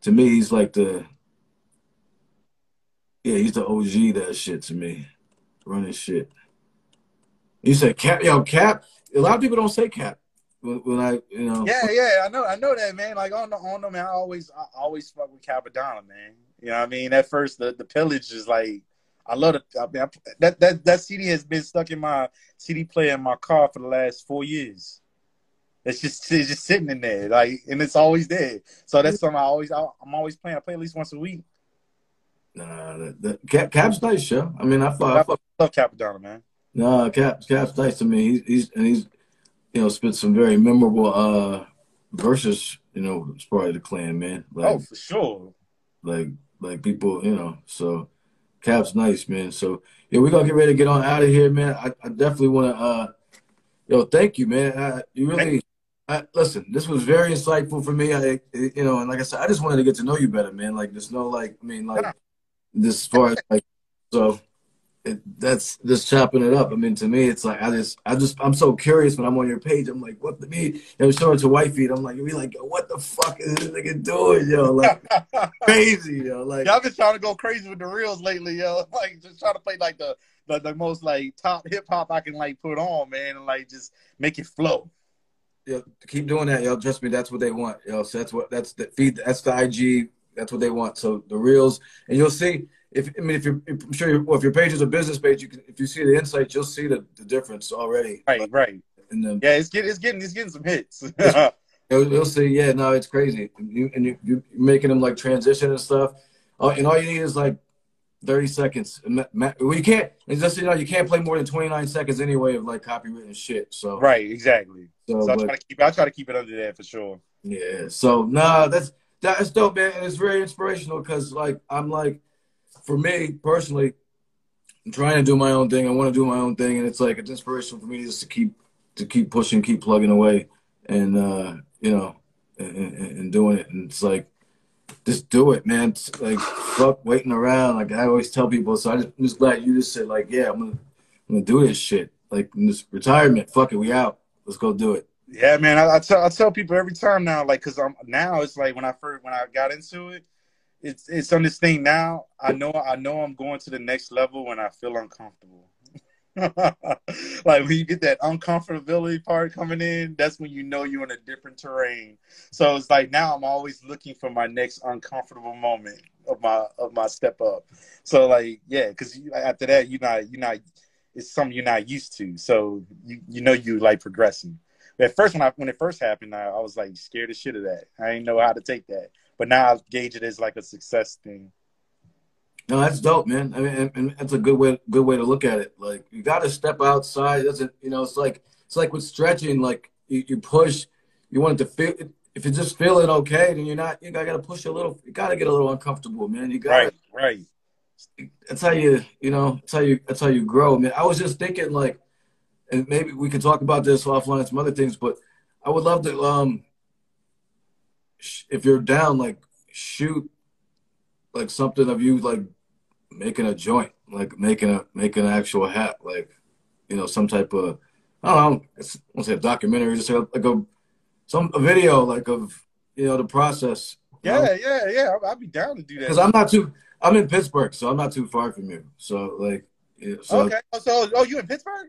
to me he's like the yeah he's the OG that shit to me running shit. You said cap, yo cap. A lot of people don't say cap when, I you know. Yeah, yeah, I know, I know that man. Like on the on the man, I always I always fuck with Cappadonna, man. You know what I mean? At first, the the pillage is like. I love it. I mean, I, that that that CD has been stuck in my CD player in my car for the last four years. It's just it's just sitting in there, like, and it's always there. So that's something I always I, am always playing. I play at least once a week. Nah, Cap, Cap's nice, yo. I mean, I, I, I, I love Cappadonna, man. Nah, Cap Cap's nice to me. He's he's and he's you know spit some very memorable uh verses. You know, as part of the clan, man. Like, oh, for sure. Like like people, you know. So Cap's nice, man. So yeah, we're gonna get ready to get on out of here, man. I, I definitely want to. uh Yo, thank you, man. I, you really I, listen, this was very insightful for me. I, you know, and like I said, I just wanted to get to know you better, man. Like, there's no like, I mean, like, this far as like, so it, that's just chopping it up. I mean, to me, it's like I just, I just, I'm so curious when I'm on your page. I'm like, what the me? I'm showing it to Wifey. I'm like, we like, what the fuck is this nigga doing, yo? Like, crazy, yo. Like, y'all been trying to go crazy with the reels lately, yo. Like, just trying to play like the the, the most like top hip hop I can like put on, man, and like just make it flow yo, keep doing that, yo. Trust me, that's what they want, yo. So that's what that's the feed. That's the IG that's what they want. So the reels, and you'll see if I mean if you're if, I'm sure well, if your page is a business page, you can if you see the insights, you'll see the, the difference already. Right, right. And then yeah, it's getting it's getting it's getting some hits. you'll, you'll see. Yeah, no, it's crazy. You, and you, you're making them like transition and stuff. Uh, and all you need is like 30 seconds. Well, you can't. Just you know you can't play more than 29 seconds anyway of like copywritten shit. So right, exactly. So, so I try to keep. I try to keep it under there for sure. Yeah. So nah, that's that's dope, man, and it's very inspirational because like I'm like, for me personally, I'm trying to do my own thing. I want to do my own thing, and it's like it's inspirational for me just to keep to keep pushing, keep plugging away, and uh, you know, and, and, and doing it. And it's like just do it, man. Like fuck waiting around. Like I always tell people. So I just, I'm just glad you just said like, yeah, I'm gonna I'm gonna do this shit. Like in this retirement, fuck it, we out. Let's go do it. Yeah, man. I, I tell I tell people every time now, like, cause I'm now it's like when I first when I got into it, it's it's on this thing now. I know I know I'm going to the next level when I feel uncomfortable. like when you get that uncomfortability part coming in, that's when you know you're in a different terrain. So it's like now I'm always looking for my next uncomfortable moment of my of my step up. So like yeah, because after that you're not you're not it's something you're not used to. So you you know you like progressing. But At first when I when it first happened, I, I was like scared as shit of that. I didn't know how to take that. But now I gauge it as like a success thing. No, that's dope, man. I mean, and that's a good way, good way to look at it. Like you got to step outside. It doesn't, you know, it's like it's like with stretching. Like you, you push, you want it to feel. If you're just feeling okay, then you're not. You got to push a little. You got to get a little uncomfortable, man. You got to. right, right. That's how you, you know, that's how you, that's how you grow, man. I was just thinking, like, and maybe we can talk about this offline and some other things, but I would love to, um, if you're down, like, shoot, like something of you, like making a joint, like making a making an actual hat, like you know some type of I don't know, it's, I won't say a documentary, just like a, like a some a video like of you know the process. Yeah, know? yeah, yeah. I'd be down to do that because I'm not too. I'm in Pittsburgh, so I'm not too far from you. So like, yeah, so, okay. So oh, you in Pittsburgh?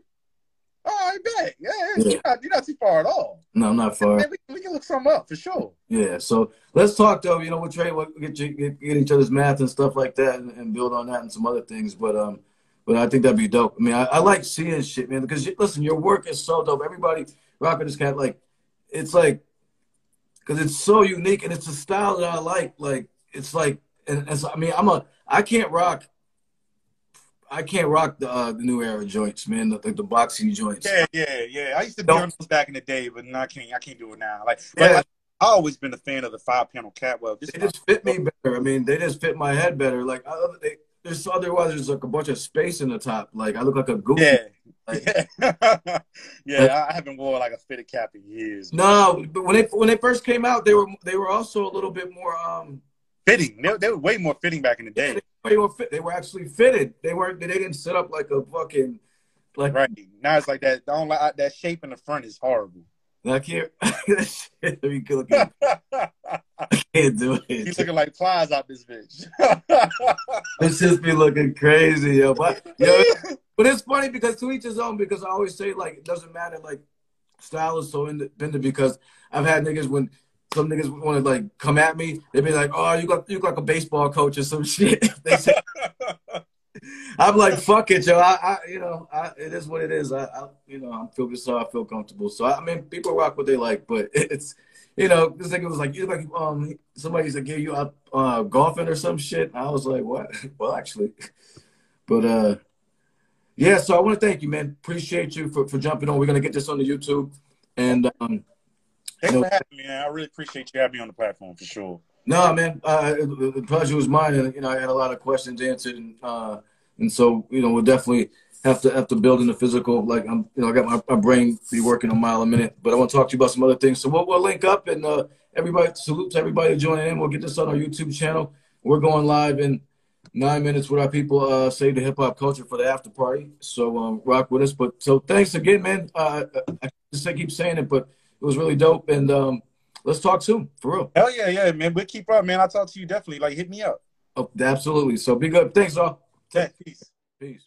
Oh, I bet. Yeah, yeah. You're, not, you're, not, too far at all. No, I'm not far. we, we, can look something up for sure. Yeah. So let's talk though. You know, we'll trade, we'll get, get, get each other's math and stuff like that, and, and, build on that and some other things. But um, but I think that'd be dope. I mean, I, I like seeing shit, man. Because listen, your work is so dope. Everybody rocking this cat, like, it's like, because it's so unique and it's a style that I like. Like, it's like, and, and so, I mean, I'm a, I can't rock I can't rock the uh, the new era joints, man. The, the, the boxing joints. Yeah, yeah, yeah. I used to be on those back in the day, but I can't. I can't do it now. Like, yeah. like I always been a fan of the five panel catwell. Just they just fit me better. I mean, they just fit my head better. Like, I, they, there's otherwise there's like a bunch of space in the top. Like, I look like a goofy. Yeah. Like, yeah, yeah I haven't worn like a fitted cap in years. No, but when they when they first came out, they were they were also a little bit more um fitting. They, they were way more fitting back in the day. They were fit. They were actually fitted. They weren't. They didn't sit up like a fucking like. Right now, it's like that. Don't like that shape in the front is horrible. I can't. Let me look at. I can't do it. He's looking like flies out this bitch. this just be looking crazy, yo. But yo, but it's funny because to each his own. Because I always say like it doesn't matter. Like style is so independent. Because I've had niggas when some niggas want to like come at me. They be like, "Oh, you got you look like a baseball coach or some shit." they say, I'm like, "Fuck it, yo." I, I you know, I, it is what it is. I, I you know, I'm feel so I feel comfortable. So I mean, people rock what they like, but it's you know, this nigga was like, "You like um somebody's like, give you up uh, golfing or some shit." I was like, "What?" well, actually, but uh. Yeah, so I want to thank you, man. Appreciate you for, for jumping on. We're gonna get this on the YouTube, and um, Thanks for having me, man. I really appreciate you having me on the platform for sure. No, man, uh, the pleasure was mine, and you know, I had a lot of questions answered, and uh, and so you know, we'll definitely have to have to build in the physical. Like I'm, you know, I got my, my brain be working a mile a minute, but I want to talk to you about some other things. So we'll, we'll link up, and uh, everybody salute to everybody joining in. We'll get this on our YouTube channel. We're going live in nine minutes with our people. Uh, save the hip hop culture for the after party. So um, rock with us. But so thanks again, man. Uh, I just keep saying it, but it was really dope. And um, let's talk soon, for real. Hell yeah, yeah, man. We'll keep up, man. I'll talk to you definitely. Like, hit me up. Oh, absolutely. So be good. Thanks, all. Okay, peace. Peace.